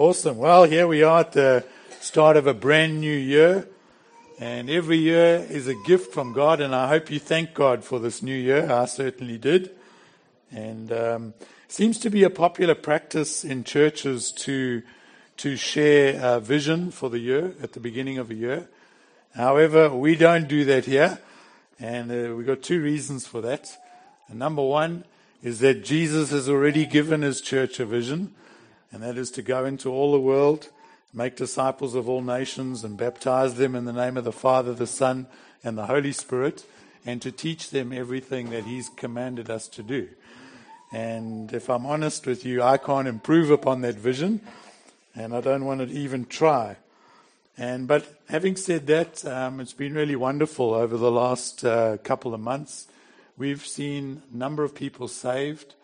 Awesome. Well, here we are at the start of a brand new year. And every year is a gift from God. And I hope you thank God for this new year. I certainly did. And um, seems to be a popular practice in churches to to share a vision for the year at the beginning of a year. However, we don't do that here, and uh, we've got two reasons for that. And number one is that Jesus has already given his church a vision, and that is to go into all the world, make disciples of all nations, and baptize them in the name of the Father, the Son, and the Holy Spirit, and to teach them everything that he's commanded us to do. And if I'm honest with you, I can't improve upon that vision and I don't want to even try. And but having said that, um, it's been really wonderful over the last uh, couple of months. We've seen a number of people saved.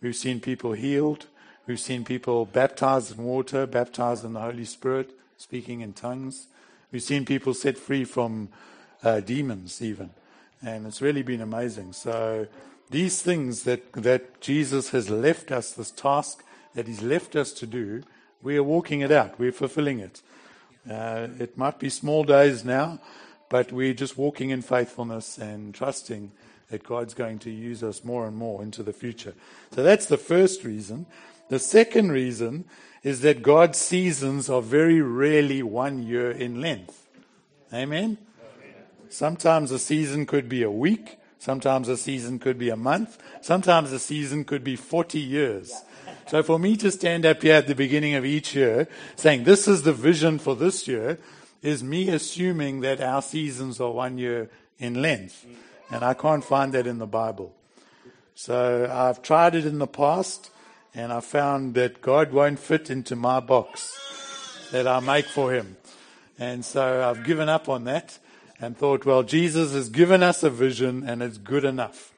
We've seen people healed. We've seen people baptized in water, baptized in the Holy Spirit, speaking in tongues. We've seen people set free from uh, demons, even, and it's really been amazing. So these things that that Jesus has left us, this task that He's left us to do, we are walking it out. We're fulfilling it. Uh, it might be small days now, but we're just walking in faithfulness and trusting that God's going to use us more and more into the future. So that's the first reason. The second reason is that God's seasons are very rarely one year in length. Amen? Sometimes a season could be a week. Sometimes a season could be a month. Sometimes a season could be 40 years. So for me to stand up here at the beginning of each year saying this is the vision for this year is me assuming that our seasons are one year in length. And I can't find that in the Bible. So I've tried it in the past and I found that God won't fit into my box that I make for him. And so I've given up on that and thought, well, Jesus has given us a vision and it's good enough.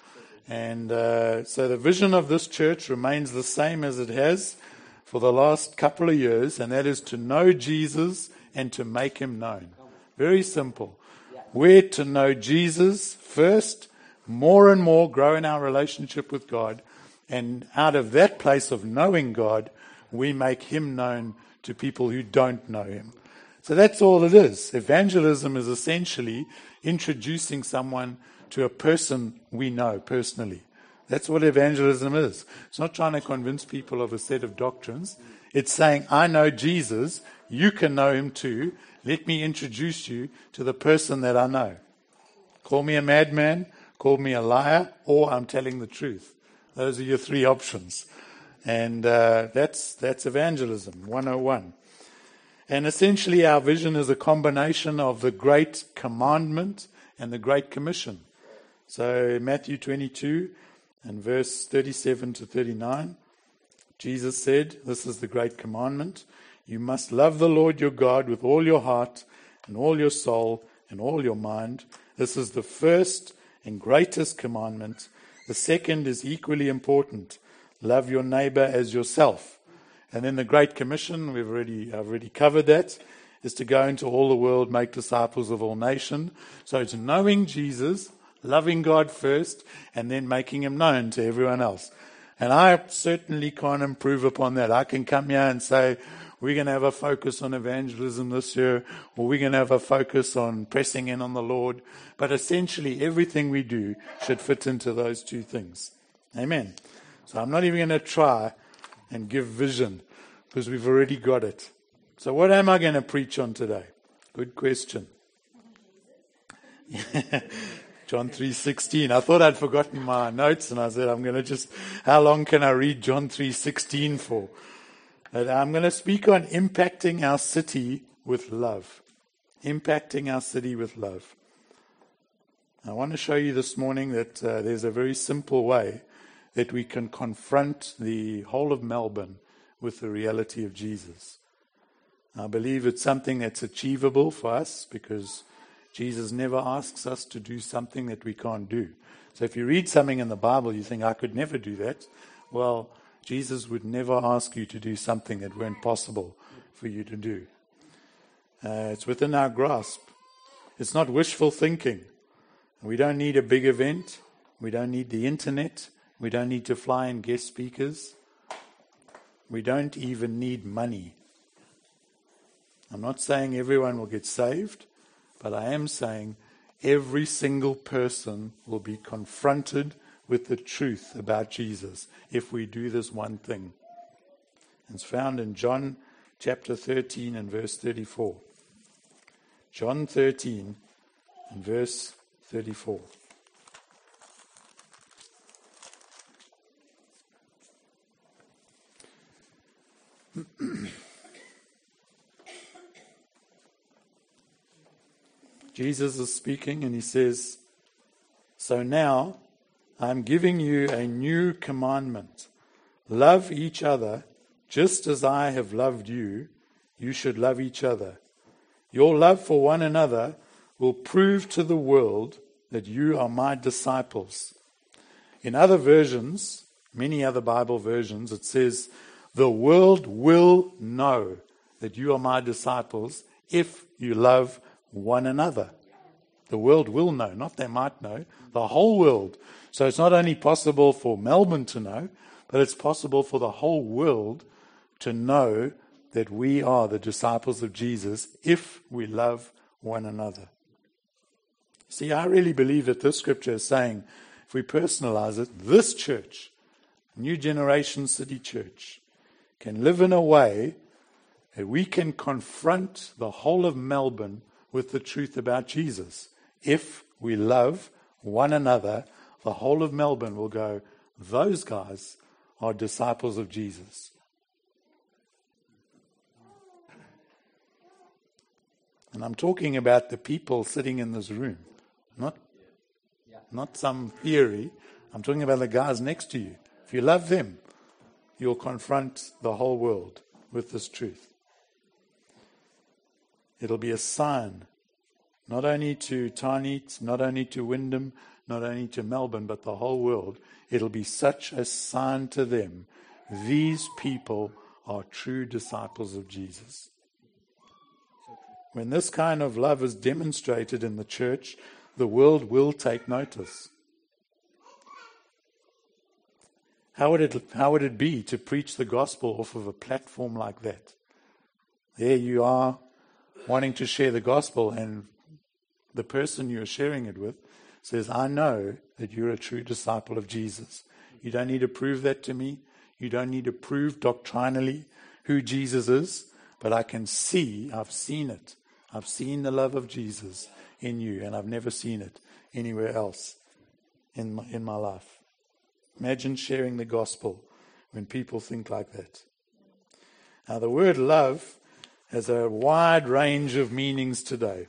And uh, so the vision of this church remains the same as it has for the last couple of years, and that is to know Jesus and to make him known. Very simple. We're to know Jesus first, more and more grow in our relationship with God, and out of that place of knowing God, we make him known to people who don't know him. So that's all it is. Evangelism is essentially introducing someone to a person we know personally. That's what evangelism is. It's not trying to convince people of a set of doctrines. It's saying, I know Jesus, you can know him too. Let me introduce you to the person that I know. Call me a madman, call me a liar, or I'm telling the truth. Those are your three options. And uh, that's, that's evangelism 101. And essentially, our vision is a combination of the Great Commandment and the Great Commission. So, Matthew 22 and verse 37 to 39, Jesus said, This is the great commandment. You must love the Lord your God with all your heart and all your soul and all your mind. This is the first and greatest commandment. The second is equally important. Love your neighbor as yourself. And then the Great Commission, we've already, I've already covered that, is to go into all the world, make disciples of all nations. So it's knowing Jesus, loving God first, and then making Him known to everyone else. And I certainly can't improve upon that. I can come here and say, we're going to have a focus on evangelism this year, or we're going to have a focus on pressing in on the Lord. But essentially, everything we do should fit into those two things. Amen. So I'm not even going to try and give vision because we've already got it. So, what am I going to preach on today? Good question. John 3:16. I thought I'd forgotten my notes and I said I'm going to just how long can I read John 3:16 for? But I'm going to speak on impacting our city with love. Impacting our city with love. I want to show you this morning that uh, there's a very simple way that we can confront the whole of Melbourne with the reality of Jesus. I believe it's something that's achievable for us because Jesus never asks us to do something that we can't do. So if you read something in the Bible, you think, I could never do that. Well, Jesus would never ask you to do something that weren't possible for you to do. Uh, it's within our grasp. It's not wishful thinking. We don't need a big event. We don't need the internet. We don't need to fly in guest speakers. We don't even need money I'm not saying everyone will get saved, but I am saying every single person will be confronted with the truth about Jesus if we do this one thing. It's found in John chapter 13 and verse 34. John 13 and verse 34. Jesus is speaking and he says, So now I'm giving you a new commandment. Love each other just as I have loved you, you should love each other. Your love for one another will prove to the world that you are my disciples. In other versions, many other Bible versions, it says, The world will know that you are my disciples if you love one another. The world will know, not they might know, the whole world. So it's not only possible for Melbourne to know, but it's possible for the whole world to know that we are the disciples of Jesus if we love one another. See, I really believe that this scripture is saying, if we personalize it, this church, New Generation City Church, can live in a way that we can confront the whole of Melbourne with the truth about Jesus. If we love one another, the whole of Melbourne will go, those guys are disciples of Jesus. And I'm talking about the people sitting in this room, not, not some theory. I'm talking about the guys next to you. If you love them, you'll confront the whole world with this truth. It'll be a sign, not only to Tarneit, not only to Wyndham, not only to Melbourne, but the whole world. It'll be such a sign to them. These people are true disciples of Jesus. When this kind of love is demonstrated in the church, the world will take notice. How would, it, how would it be to preach the gospel off of a platform like that? There you are wanting to share the gospel, and the person you're sharing it with says, I know that you're a true disciple of Jesus. You don't need to prove that to me. You don't need to prove doctrinally who Jesus is, but I can see, I've seen it. I've seen the love of Jesus in you, and I've never seen it anywhere else in my, in my life. Imagine sharing the gospel when people think like that. Now, the word love has a wide range of meanings today.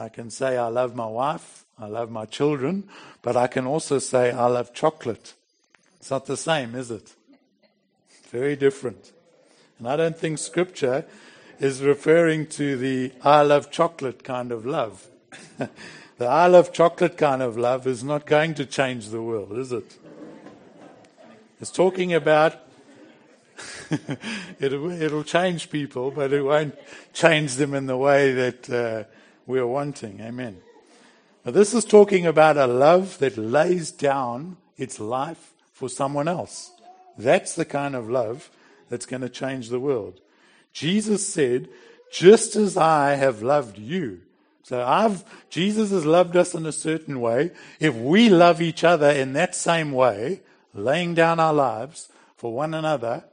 I can say I love my wife, I love my children, but I can also say I love chocolate. It's not the same, is it? Very different. And I don't think scripture is referring to the I love chocolate kind of love. the I love chocolate kind of love is not going to change the world, is it? It's talking about it'll, it'll change people, but it won't change them in the way that uh, we're wanting. Amen. But this is talking about a love that lays down its life for someone else. That's the kind of love that's going to change the world. Jesus said, just as I have loved you. So I've, Jesus has loved us in a certain way. If we love each other in that same way, laying down our lives for one another,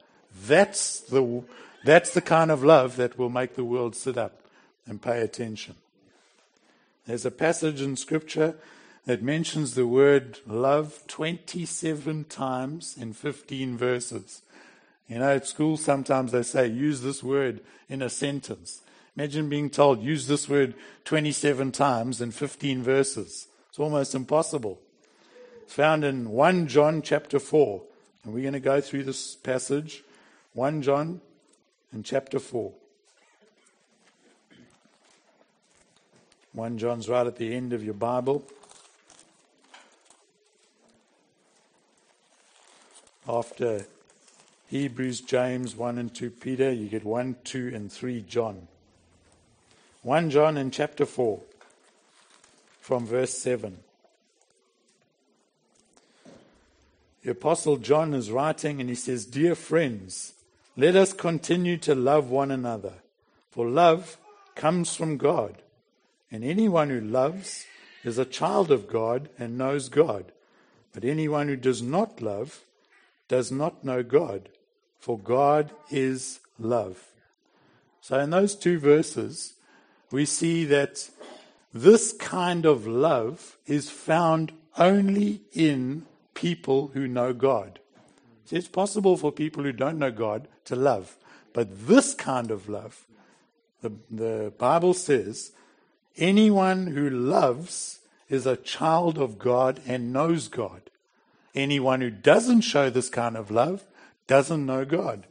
that's the, that's the kind of love that will make the world sit up and pay attention. There's a passage in scripture that mentions the word love 27 times in 15 verses. You know, at school sometimes they say, use this word in a sentence. Imagine being told, use this word 27 times in 15 verses. It's almost impossible. It's found in 1 John chapter 4. And we're going to go through this passage. 1 John in chapter 4. 1 John's right at the end of your Bible. After Hebrews, James, 1 and 2 Peter, you get 1, 2, and 3 John. 1 John in chapter 4, from verse 7. The Apostle John is writing and he says, Dear friends, let us continue to love one another, For love comes from God, and anyone who loves is a child of God and knows God. But anyone who does not love does not know God, for God is love. So, in those two verses, we see that this kind of love is found only in people who know God. So it's possible for people who don't know God to love, but this kind of love, the, the Bible says, anyone who loves is a child of God and knows God. Anyone who doesn't show this kind of love doesn't know God.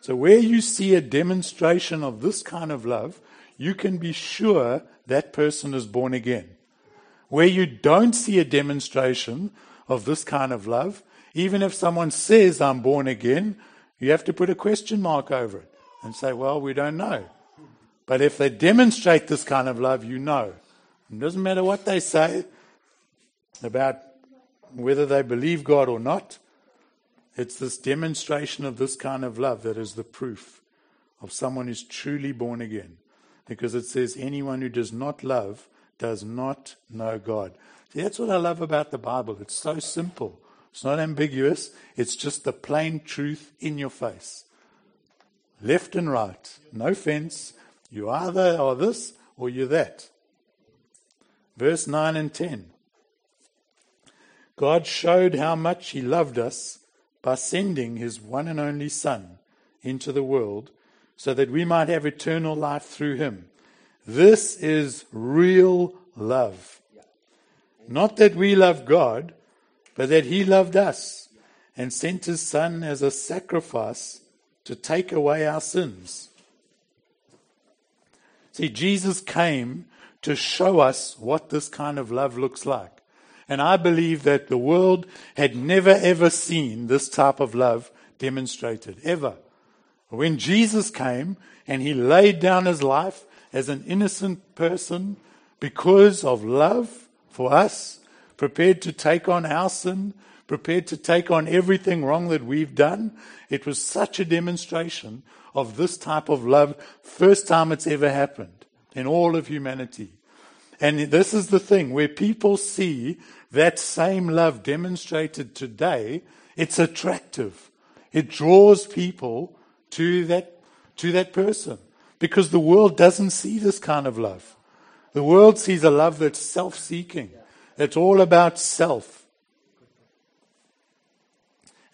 So, where you see a demonstration of this kind of love, you can be sure that person is born again. Where you don't see a demonstration of this kind of love, even if someone says, I'm born again, you have to put a question mark over it and say, Well, we don't know. But if they demonstrate this kind of love, you know. It doesn't matter what they say about whether they believe God or not. It's this demonstration of this kind of love that is the proof of someone who's truly born again. Because it says, anyone who does not love does not know God. See, that's what I love about the Bible. It's so simple, it's not ambiguous, it's just the plain truth in your face. Left and right, no fence. You either are this or you're that. Verse 9 and 10. God showed how much He loved us by sending His one and only Son into the world so that we might have eternal life through Him. This is real love. Not that we love God, but that He loved us and sent His Son as a sacrifice to take away our sins. See, Jesus came to show us what this kind of love looks like. And I believe that the world had never ever seen this type of love demonstrated, ever. When Jesus came and he laid down his life as an innocent person because of love for us, prepared to take on our sin, prepared to take on everything wrong that we've done, it was such a demonstration of this type of love, first time it's ever happened in all of humanity. And this is the thing where people see that same love demonstrated today, it's attractive. It draws people to that, to that person because the world doesn't see this kind of love. The world sees a love that's self seeking, it's all about self.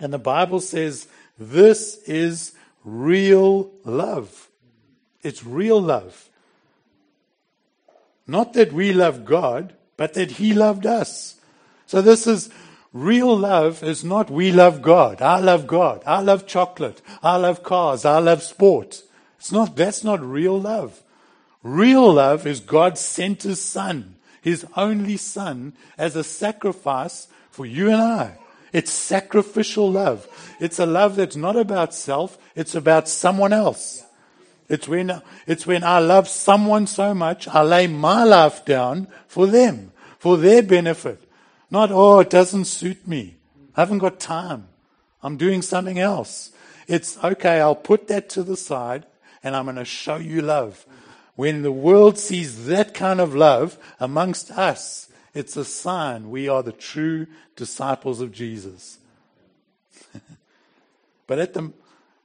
And the Bible says this is real love. It's real love. Not that we love God, but that He loved us. So this is real love is not we love God. I love God. I love chocolate. I love cars. I love sport. It's not, that's not real love. Real love is God sent His Son, His only Son, as a sacrifice for you and I. It's sacrificial love. It's a love that's not about self, it's about someone else. It's when, it's when I love someone so much, I lay my life down for them, for their benefit. Not, oh, it doesn't suit me. I haven't got time. I'm doing something else. It's okay, I'll put that to the side and I'm going to show you love. When the world sees that kind of love amongst us, it's a sign we are the true disciples of Jesus. but at the,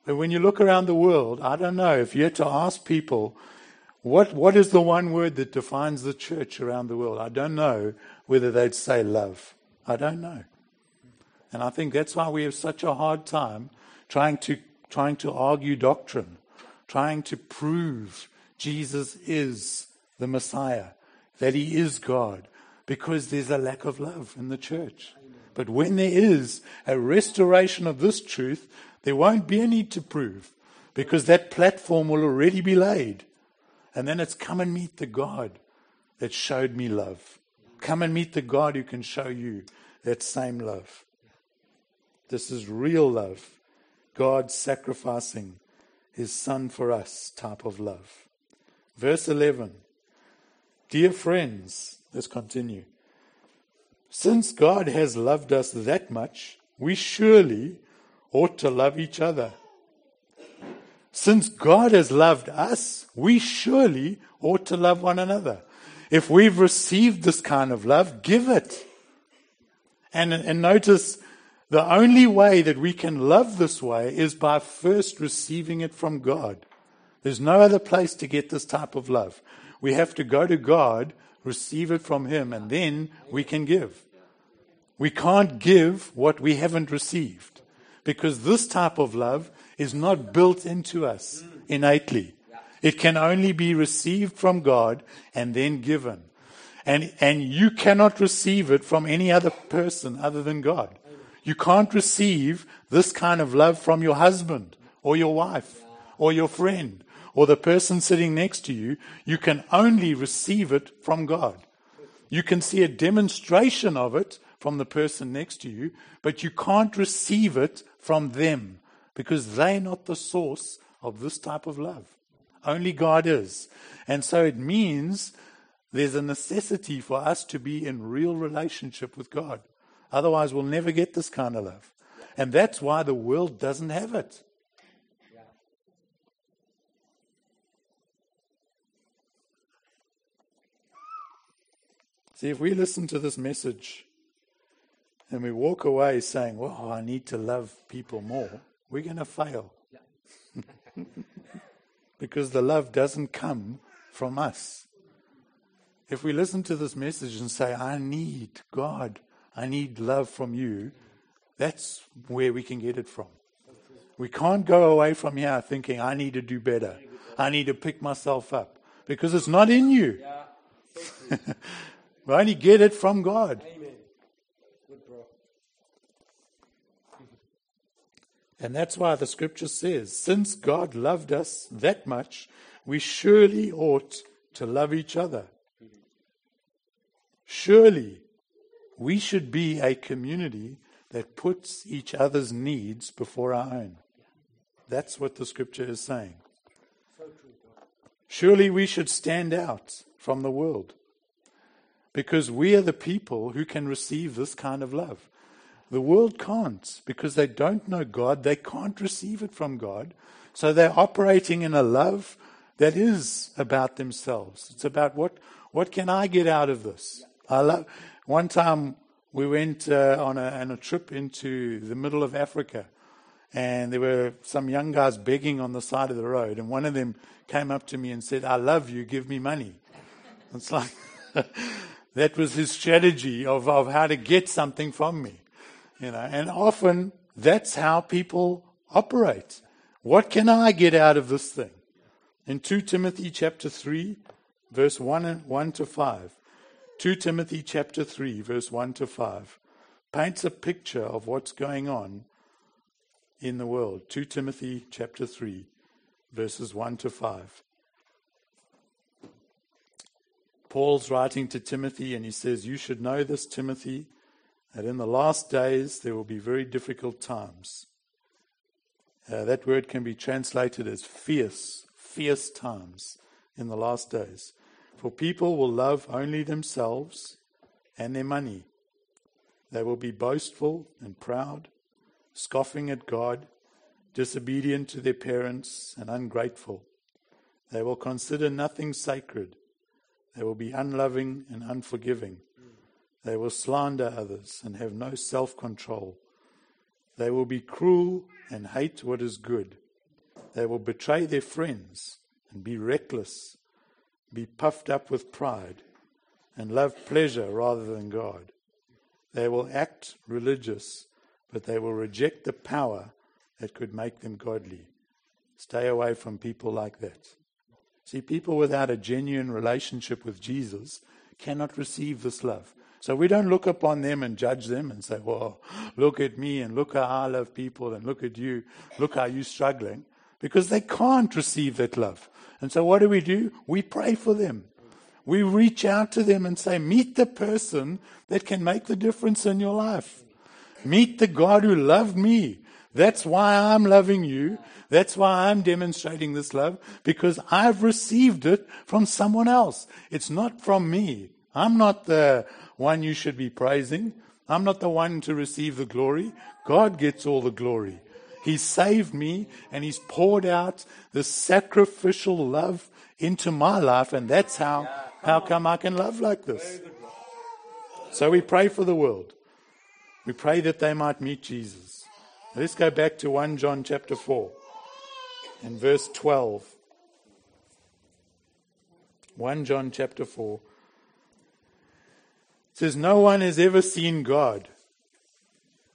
when you look around the world, I don't know, if you had to ask people, what, what is the one word that defines the church around the world? I don't know whether they'd say love. I don't know. And I think that's why we have such a hard time trying to, trying to argue doctrine, trying to prove Jesus is the Messiah, that he is God, because there's a lack of love in the church. But when there is a restoration of this truth, there won't be a need to prove because that platform will already be laid. And then it's come and meet the God that showed me love. Come and meet the God who can show you that same love. This is real love. God sacrificing his son for us type of love. Verse 11. Dear friends, let's continue. Since God has loved us that much, we surely ought to love each other. since God has loved us, we surely ought to love one another. If we've received this kind of love, give it. And, and notice the only way that we can love this way is by first receiving it from God. There's no other place to get this type of love. We have to go to God, receive it from Him, and then we can give. We can't give what we haven't received because this type of love is not built into us innately. It can only be received from God and then given. And, and you cannot receive it from any other person other than God. You can't receive this kind of love from your husband or your wife or your friend or the person sitting next to you. You can only receive it from God. You can see a demonstration of it from the person next to you, but you can't receive it from them because they're not the source of this type of love. Only God is. And so it means there's a necessity for us to be in real relationship with God. Otherwise, we'll never get this kind of love. And that's why the world doesn't have it. See, if we listen to this message and we walk away saying, Well, I need to love people more, we're going to fail. Because the love doesn't come from us. If we listen to this message and say, I need God, I need love from you, that's where we can get it from. We can't go away from here thinking, I need to do better. I need to pick myself up. Because it's not in you. we only get it from God. And that's why the scripture says, since God loved us that much, we surely ought to love each other. Surely we should be a community that puts each other's needs before our own. That's what the scripture is saying. Surely we should stand out from the world because we are the people who can receive this kind of love. The world can't because they don't know God. They can't receive it from God. So they're operating in a love that is about themselves. It's about what, what can I get out of this? I love, one time we went uh, on, a, on a trip into the middle of Africa and there were some young guys begging on the side of the road and one of them came up to me and said, I love you, give me money. It's like, that was his strategy of, of how to get something from me. You know, and often that's how people operate. What can I get out of this thing? In 2 Timothy chapter 3, verse 1, and 1 to 5. 2 Timothy chapter 3, verse 1 to 5, paints a picture of what's going on in the world. 2 Timothy chapter 3, verses 1 to 5. Paul's writing to Timothy and he says, You should know this, Timothy, that in the last days there will be very difficult times. Uh, that word can be translated as fierce, fierce times in the last days. For people will love only themselves and their money. They will be boastful and proud, scoffing at God, disobedient to their parents, and ungrateful. They will consider nothing sacred. They will be unloving and unforgiving. They will slander others and have no self control. They will be cruel and hate what is good. They will betray their friends and be reckless be puffed up with pride, and love pleasure rather than God. They will act religious, but they will reject the power that could make them godly. Stay away from people like that. See, people without a genuine relationship with Jesus cannot receive this love. So we don't look upon them and judge them and say, well, look at me and look how I love people and look at you, look how you're struggling, because they can't receive that love. And so what do we do? We pray for them. We reach out to them and say, meet the person that can make the difference in your life. Meet the God who loved me. That's why I'm loving you. That's why I'm demonstrating this love because I've received it from someone else. It's not from me. I'm not the one you should be praising. I'm not the one to receive the glory. God gets all the glory. He saved me and He's poured out this sacrificial love into my life, and that's how, how come I can love like this. So we pray for the world. We pray that they might meet Jesus. Let's go back to 1 John chapter 4 and verse 12. 1 John chapter 4 it says, No one has ever seen God.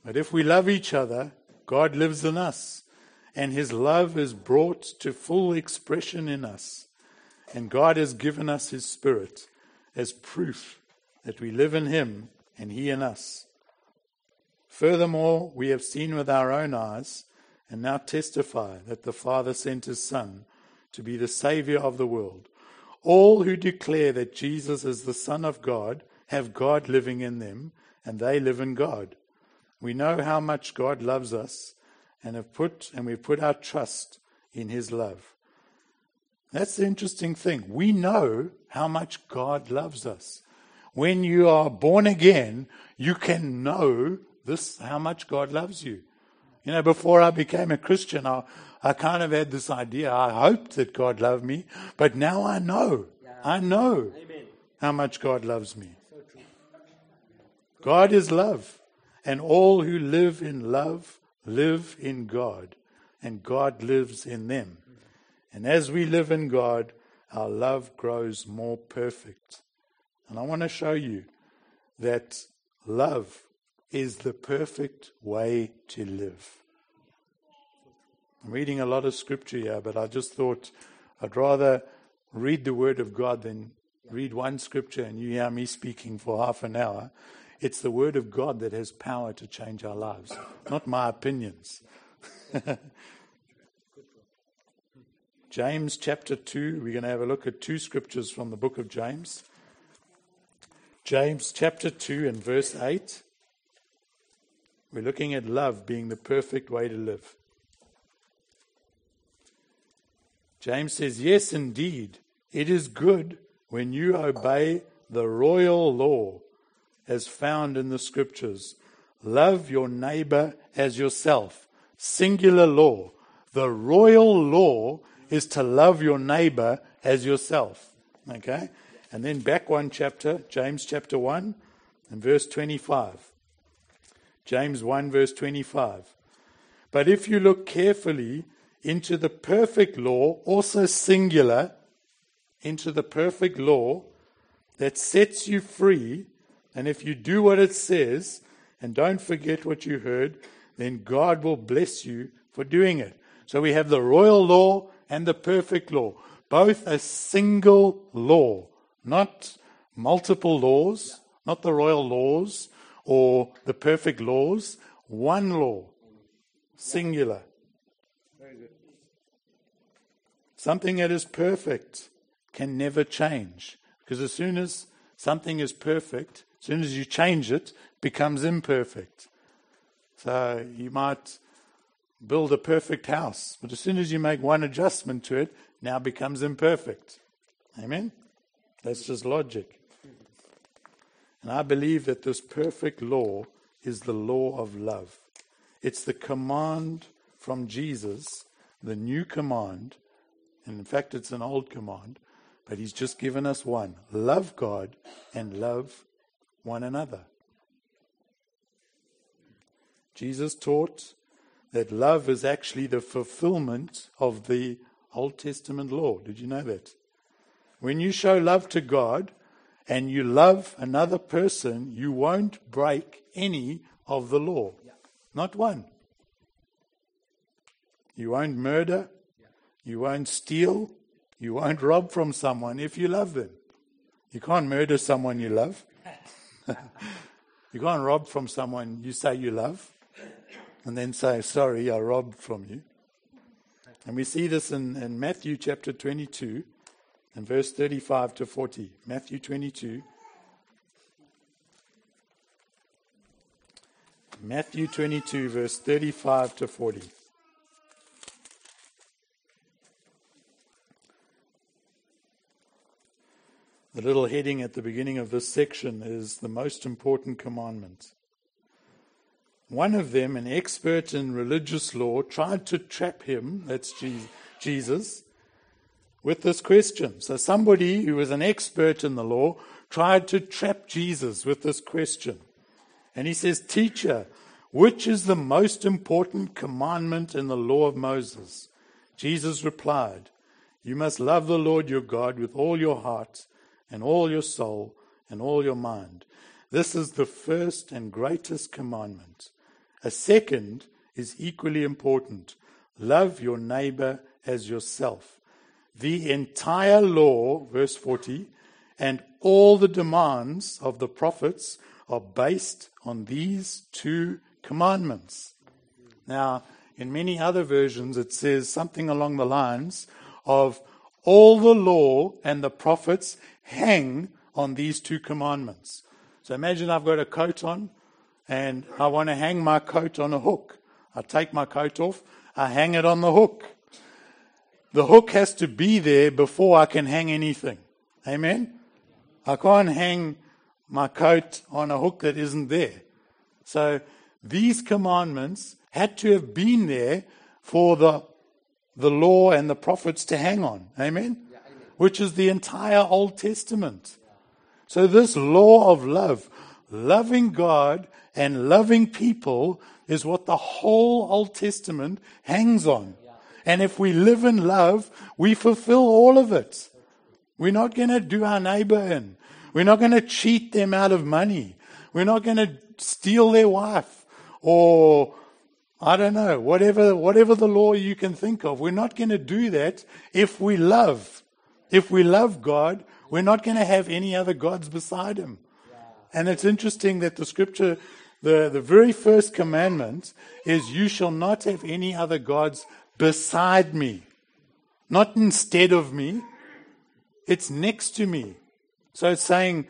But if we love each other, God lives in us, and his love is brought to full expression in us. And God has given us his Spirit as proof that we live in him and he in us. Furthermore, we have seen with our own eyes and now testify that the Father sent his Son to be the Savior of the world. All who declare that Jesus is the Son of God have God living in them, and they live in God. We know how much God loves us and have put and we've put our trust in his love. That's the interesting thing. We know how much God loves us. When you are born again, you can know this how much God loves you. You know, before I became a Christian, I, I kind of had this idea. I hoped that God loved me, but now I know. Yeah. I know Amen. how much God loves me. So God is love, and all who live in love live in God, and God lives in them. And as we live in God, our love grows more perfect. And I want to show you that love is the perfect way to live. I'm reading a lot of scripture here, but I just thought I'd rather read the Word of God than read one scripture and you hear me speaking for half an hour. It's the Word of God that has power to change our lives, not my opinions. James chapter 2, we're going to have a look at two scriptures from the book of James. James chapter 2 and verse 8. We're looking at love being the perfect way to live. James says, Yes, indeed, it is good when you obey the royal law as found in the scriptures. Love your neighbor as yourself. Singular law. The royal law is to love your neighbor as yourself. Okay? And then back one chapter, James chapter 1 and verse 25. James 1 verse 25. But if you look carefully into the perfect law, also singular, into the perfect law that sets you free and if you do what it says and don't forget what you heard, then God will bless you for doing it. So we have the royal law and the perfect law, both a single law, not multiple laws, not the royal laws or the perfect laws, one law, singular. Something that is perfect can never change. Because as soon as something is perfect, as soon as you change it, it becomes imperfect. So you might build a perfect house, but as soon as you make one adjustment to it, now becomes imperfect. Amen? That's just logic. And I believe that this perfect law is the law of love. It's the command from Jesus, the new command, and in fact, it's an old command, but He's just given us one love God and love one another. Jesus taught that love is actually the fulfillment of the Old Testament law. Did you know that? When you show love to God and you love another person, you won't break any of the law. Yeah. Not one. You won't murder. Yeah. You won't steal. You won't rob from someone if you love them. You can't murder someone you love. you can't rob from someone you say you love and then say, Sorry, I robbed from you. And we see this in, in Matthew chapter 22 and verse 35 to 40. Matthew 22. Matthew 22, verse 35 to 40. The little heading at the beginning of this section is the most important commandment. one of them, an expert in religious law, tried to trap him, that's Jesus, with this question. So somebody who was an expert in the law tried to trap Jesus with this question. And he says, Teacher, which is the most important commandment in the law of Moses? Jesus replied, You must love the Lord your God with all your heart and all your soul and all your mind. This is the first and greatest commandment. A second is equally important. Love your neighbor as yourself. The entire law, verse 40, and all the demands of the prophets are based on these two commandments. Now, in many other versions, it says something along the lines of all the law and the prophets hang on these two commandments. So imagine I've got a coat on and I want to hang my coat on a hook. I take my coat off, I hang it on the hook. The hook has to be there before I can hang anything. Amen? I can't hang my coat on a hook that isn't there. So these commandments had to have been there for the, the law and the prophets to hang on. Amen? Yeah, amen. Which is the entire Old Testament. So this law of love, loving God and loving people is what the whole Old Testament hangs on. And if we live in love, we fulfill all of it. We're not going to do our neighbor in. We're not going to cheat them out of money. We're not going to steal their wife or I don't know, whatever, whatever the law you can think of. We're not going to do that if we love. If we love God, we're not going to have any other gods beside Him. And it's interesting that the scripture, the, the very first commandment is, You shall not have any other gods beside me. Not instead of me, it's next to me. So it's saying,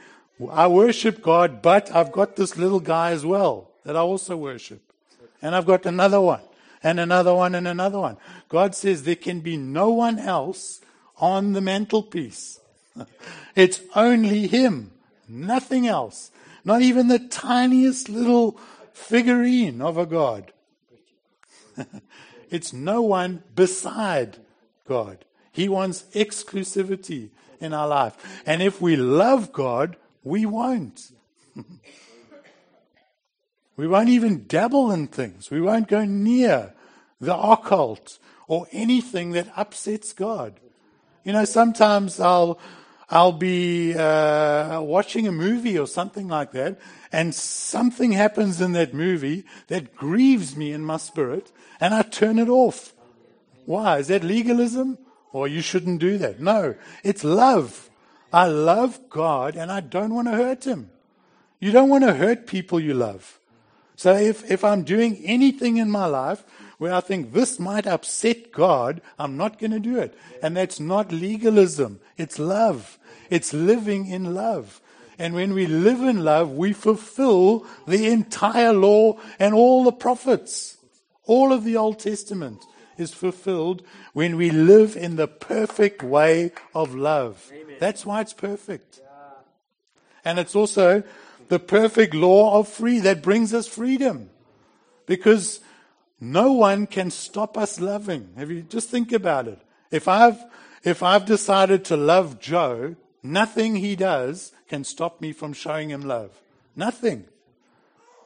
I worship God, but I've got this little guy as well that I also worship. And I've got another one, and another one, and another one. God says there can be no one else on the mantelpiece. It's only Him, nothing else. Not even the tiniest little figurine of a God. it's no one beside God. He wants exclusivity in our life. And if we love God, we won't. we won't even dabble in things. We won't go near the occult or anything that upsets God. You know, sometimes I'll I'll be uh, watching a movie or something like that, and something happens in that movie that grieves me in my spirit, and I turn it off. Why? Is that legalism? Or you shouldn't do that. No, it's love. I love God and I don't want to hurt him. You don't want to hurt people you love. So if, if I'm doing anything in my life where I think this might upset God, I'm not going to do it. And that's not legalism. It's love. It's living in love. And when we live in love, we fulfill the entire law and all the prophets. All of the Old Testament is fulfilled when we live in the perfect way of love. Amen. That's why it's perfect. And it's also the perfect law of free that brings us freedom. Because no one can stop us loving. Have you just think about it? If I've if I've decided to love Joe, nothing he does can stop me from showing him love. Nothing.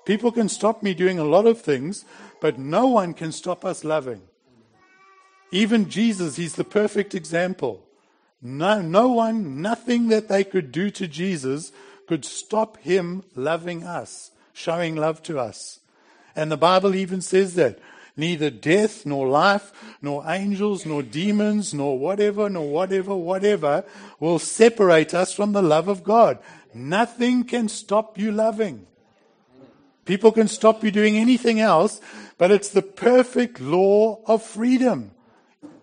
People can stop me doing a lot of things, but no one can stop us loving. Even Jesus, he's the perfect example. No, no one, nothing that they could do to Jesus could stop him loving us, showing love to us. And the Bible even says that neither death, nor life, nor angels, nor demons, nor whatever, nor whatever, whatever will separate us from the love of God. Nothing can stop you loving. People can stop you doing anything else, but it's the perfect law of freedom.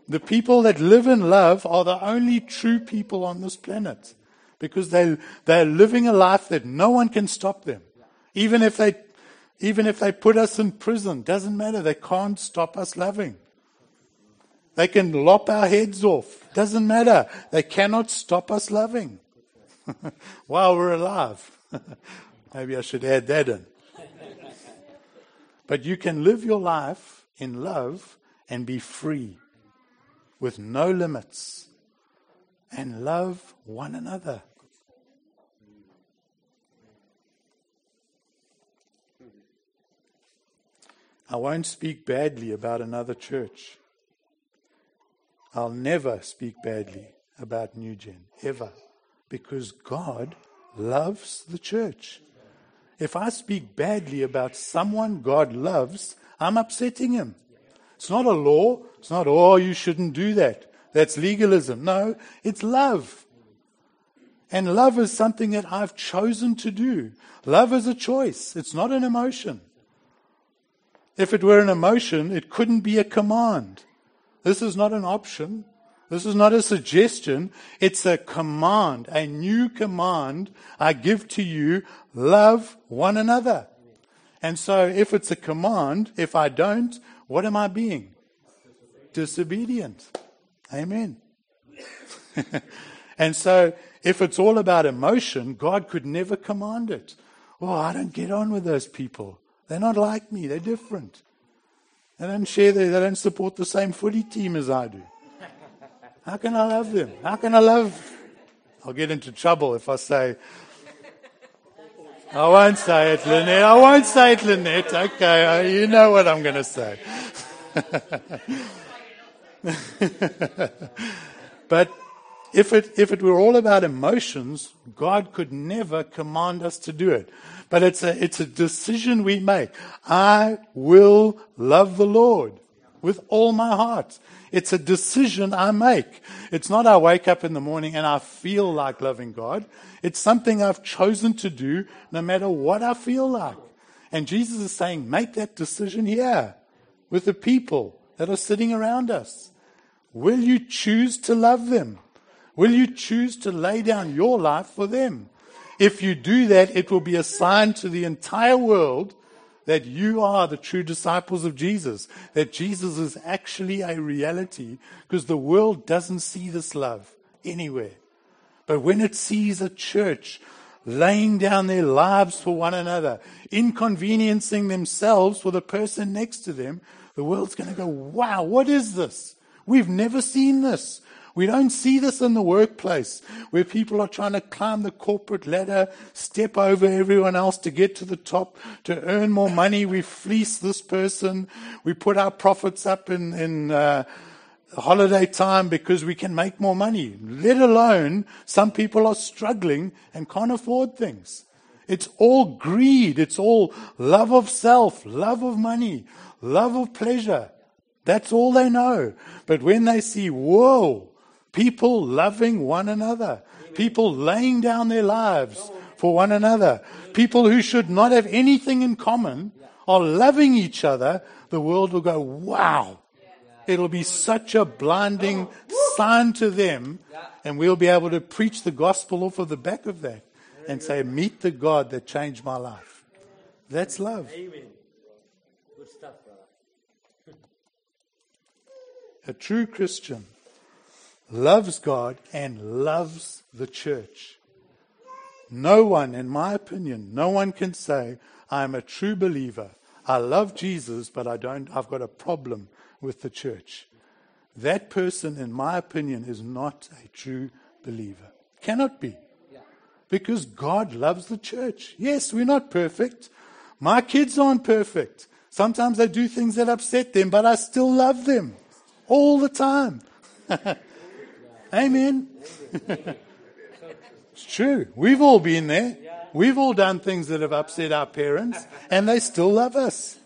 The people that live in love are the only true people on this planet because they, they're living a life that no one can stop them. Even if they, even if they put us in prison, doesn't matter. They can't stop us loving. They can lop our heads off. Doesn't matter. They cannot stop us loving while we're alive. Maybe I should add that in. But you can live your life in love and be free with no limits and love one another. I won't speak badly about another church. I'll never speak badly about New Gen, ever, because God loves the church. If I speak badly about someone God loves, I'm upsetting him. It's not a law. It's not, oh, you shouldn't do that. That's legalism. No, it's love. And love is something that I've chosen to do. Love is a choice, it's not an emotion. If it were an emotion, it couldn't be a command. This is not an option. This is not a suggestion. It's a command, a new command I give to you. Love one another. And so if it's a command, if I don't, what am I being? Disobedient. Amen. and so if it's all about emotion, God could never command it. Oh, I don't get on with those people. They're not like me. They're different. They don't share, the, they don't support the same footy team as I do. How can I love them? How can I love? I'll get into trouble if I say, I won't say it, Lynette. I won't say it, Lynette. Okay, you know what I'm going to say. but if it, if it were all about emotions, God could never command us to do it. But it's a, it's a decision we make. I will love the Lord with all my heart. It's a decision I make. It's not I wake up in the morning and I feel like loving God. It's something I've chosen to do no matter what I feel like. And Jesus is saying, make that decision here with the people that are sitting around us. Will you choose to love them? Will you choose to lay down your life for them? If you do that, it will be a sign to the entire world that you are the true disciples of Jesus, that Jesus is actually a reality, because the world doesn't see this love anywhere. But when it sees a church laying down their lives for one another, inconveniencing themselves for the person next to them, the world's going to go, wow, what is this? We've never seen this. We don't see this in the workplace where people are trying to climb the corporate ladder, step over everyone else to get to the top, to earn more money. We fleece this person. We put our profits up in, in uh, holiday time because we can make more money. Let alone some people are struggling and can't afford things. It's all greed. It's all love of self, love of money, love of pleasure. That's all they know. But when they see, whoa, People loving one another. People laying down their lives for one another. People who should not have anything in common are loving each other. The world will go, wow. It'll be such a blinding sign to them. And we'll be able to preach the gospel off of the back of that and say, meet the God that changed my life. That's love. Amen. Good stuff, brother. A true Christian loves God and loves the church. No one, in my opinion, no one can say, I'm a true believer. I love Jesus, but I don't, I've got a problem with the church. That person, in my opinion, is not a true believer. Cannot be. Because God loves the church. Yes, we're not perfect. My kids aren't perfect. Sometimes they do things that upset them, but I still love them all the time. Amen. it's true. We've all been there. We've all done things that have upset our parents, and they still love us.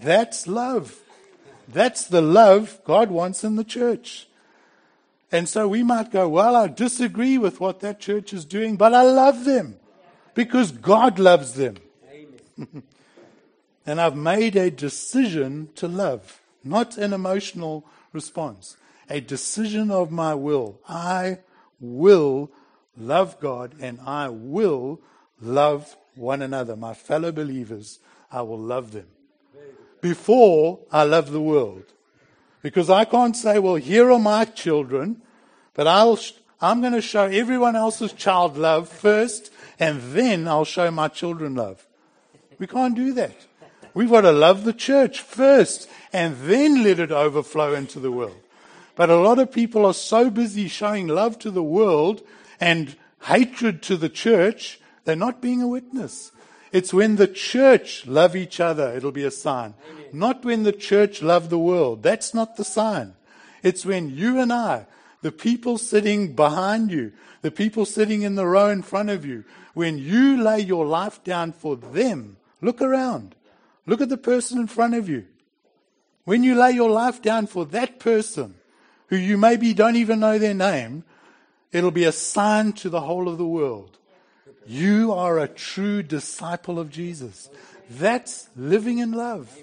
That's love. That's the love God wants in the church. And so we might go, well, I disagree with what that church is doing, but I love them because God loves them. and I've made a decision to love, not an emotional response a decision of my will. I will love God and I will love one another, my fellow believers. I will love them before I love the world. Because I can't say, well, here are my children, but I'll, I'm going to show everyone else's child love first, and then I'll show my children love. We can't do that. We've got to love the church first and then let it overflow into the world. But a lot of people are so busy showing love to the world and hatred to the church, they're not being a witness. It's when the church love each other, it'll be a sign. Amen. Not when the church love the world. That's not the sign. It's when you and I, the people sitting behind you, the people sitting in the row in front of you, when you lay your life down for them, look around. Look at the person in front of you. When you lay your life down for that person, who you maybe don't even know their name, it'll be a sign to the whole of the world. You are a true disciple of Jesus. That's living in love.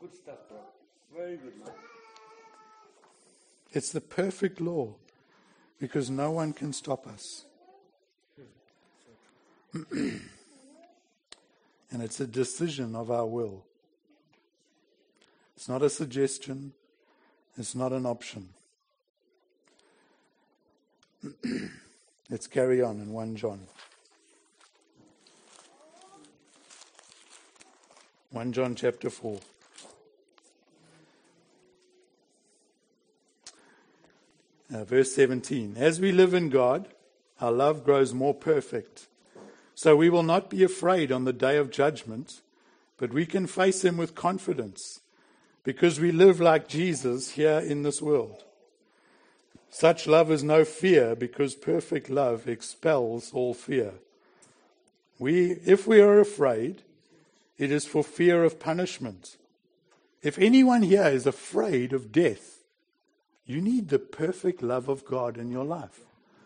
Good stuff, bro. Very good. It's the perfect law because no one can stop us. and it's a decision of our will. It's not a suggestion, it's not an option. Let's carry on in 1 John. 1 John chapter 4. Uh, verse 17. As we live in God, our love grows more perfect. So we will not be afraid on the day of judgment, but we can face Him with confidence because we live like Jesus here in this world. Such love is no fear because perfect love expels all fear. We, if we are afraid, it is for fear of punishment. If anyone here is afraid of death, you need the perfect love of God in your life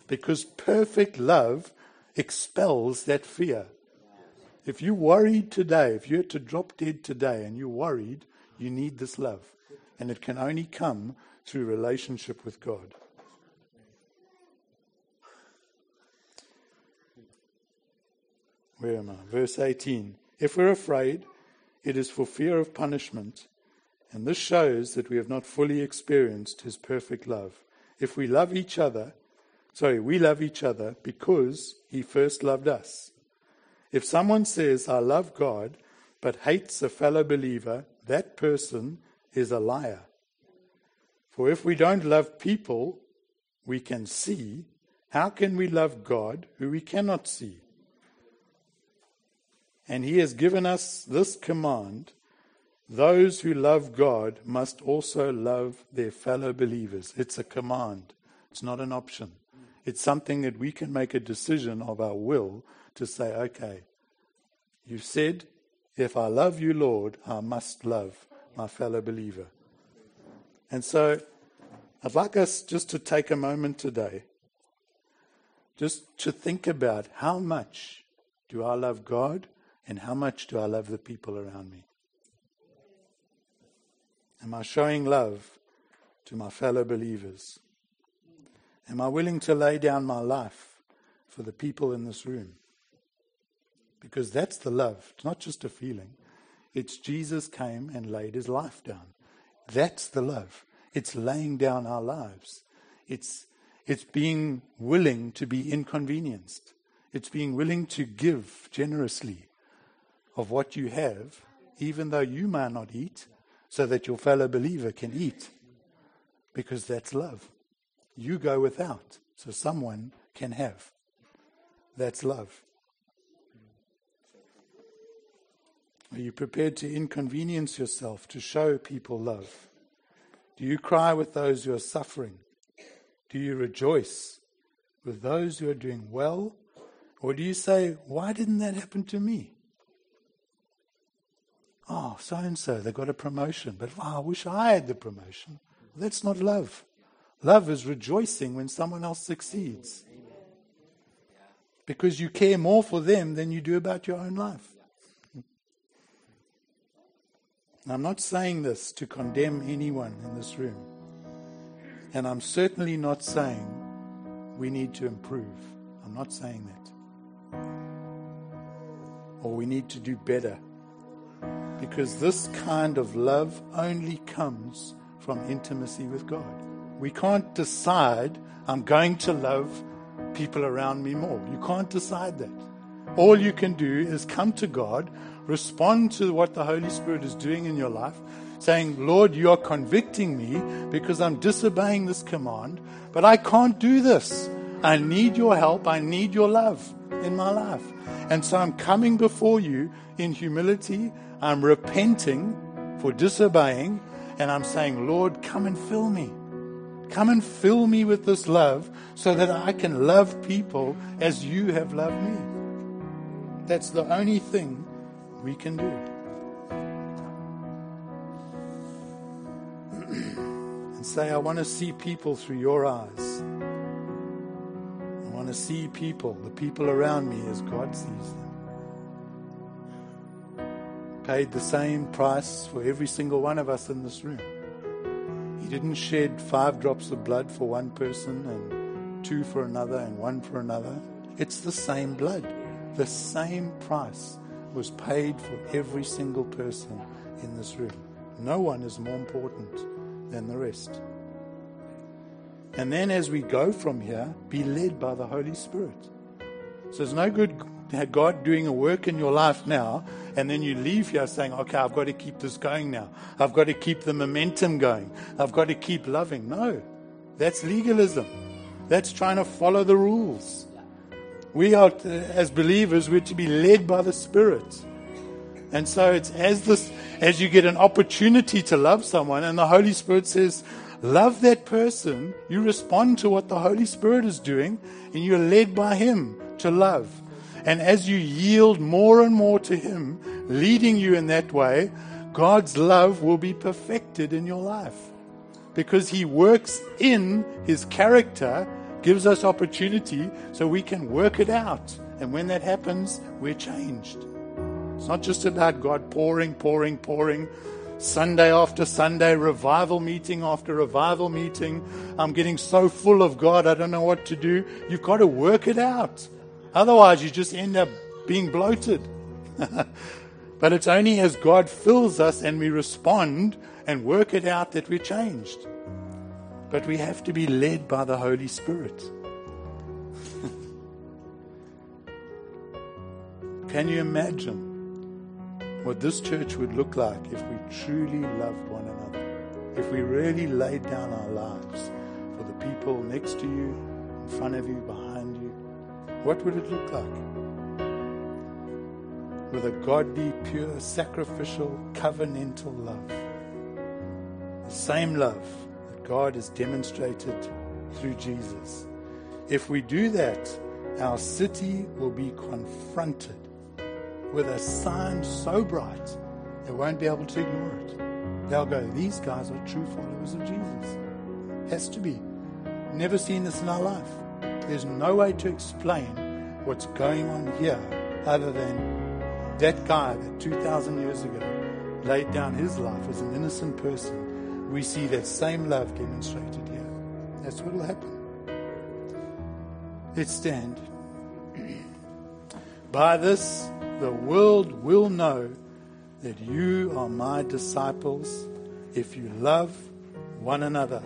because perfect love expels that fear. If you're worried today, if you had to drop dead today and you're worried, you need this love. And it can only come through relationship with God. Where am I? Verse 18. If we're afraid, it is for fear of punishment, and this shows that we have not fully experienced His perfect love. If we love each other, sorry, we love each other because He first loved us. If someone says, I love God, but hates a fellow believer, that person is a liar. For if we don't love people we can see, how can we love God who we cannot see? And he has given us this command those who love God must also love their fellow believers. It's a command, it's not an option. It's something that we can make a decision of our will to say, okay, you've said, if I love you, Lord, I must love my fellow believer. And so I'd like us just to take a moment today just to think about how much do I love God and how much do I love the people around me? Am I showing love to my fellow believers? Am I willing to lay down my life for the people in this room? Because that's the love. It's not just a feeling. It's Jesus came and laid his life down. That's the love. It's laying down our lives. It's, it's being willing to be inconvenienced. It's being willing to give generously of what you have, even though you may not eat, so that your fellow believer can eat. Because that's love. You go without, so someone can have. That's love. Are you prepared to inconvenience yourself to show people love? Do you cry with those who are suffering? Do you rejoice with those who are doing well? Or do you say, Why didn't that happen to me? oh, so and so, they got a promotion, but wow, I wish I had the promotion. That's not love. Love is rejoicing when someone else succeeds. Because you care more for them than you do about your own life. I'm not saying this to condemn anyone in this room. And I'm certainly not saying we need to improve. I'm not saying that. Or we need to do better because this kind of love only comes from intimacy with God. We can't decide, I'm going to love people around me more. You can't decide that. All you can do is come to God, respond to what the Holy Spirit is doing in your life, saying, Lord, you are convicting me because I'm disobeying this command, but I can't do this. I need your help. I need your love in my life. And so I'm coming before you in humility. I'm repenting for disobeying. And I'm saying, Lord, come and fill me. Come and fill me with this love so that I can love people as you have loved me. That's the only thing we can do. and say, I want to see people through your eyes. I want to see people, the people around me, as God sees them. Paid the same price for every single one of us in this room. He didn't shed five drops of blood for one person and two for another and one for another. It's the same blood. The same price was paid for every single person in this room. No one is more important than the rest. And then as we go from here, be led by the Holy Spirit. So it's no good God doing a work in your life now, and then you leave here saying, okay, I've got to keep this going now. I've got to keep the momentum going. I've got to keep loving. No, that's legalism. That's trying to follow the rules. We are, as believers, we're to be led by the Spirit. And so it's as this, as you get an opportunity to love someone, and the Holy Spirit says, love that person, you respond to what the Holy Spirit is doing, and you're led by Him to love. And as you yield more and more to Him, leading you in that way, God's love will be perfected in your life. Because He works in His character, gives us opportunity so we can work it out. And when that happens, we're changed. It's not just about God pouring, pouring, pouring. Sunday after Sunday, revival meeting after revival meeting. I'm getting so full of God, I don't know what to do. You've got to work it out. Otherwise, you just end up being bloated. but it's only as God fills us and we respond and work it out that we're changed. But we have to be led by the Holy Spirit. Can you imagine what this church would look like if we truly loved one another? If we really laid down our lives for the people next to you, in front of you, behind you? What would it look like? With a godly, pure, sacrificial, covenantal love. The same love God has demonstrated through Jesus. If we do that, our city will be confronted with a sign so bright they won't be able to ignore it. They'll go, These guys are true followers of Jesus. Has to be. Never seen this in our life. There's no way to explain what's going on here other than that guy that 2,000 years ago laid down his life as an innocent person. We see that same love demonstrated here. That's what will happen. Let's stand. By this, the world will know that you are my disciples if you love one another.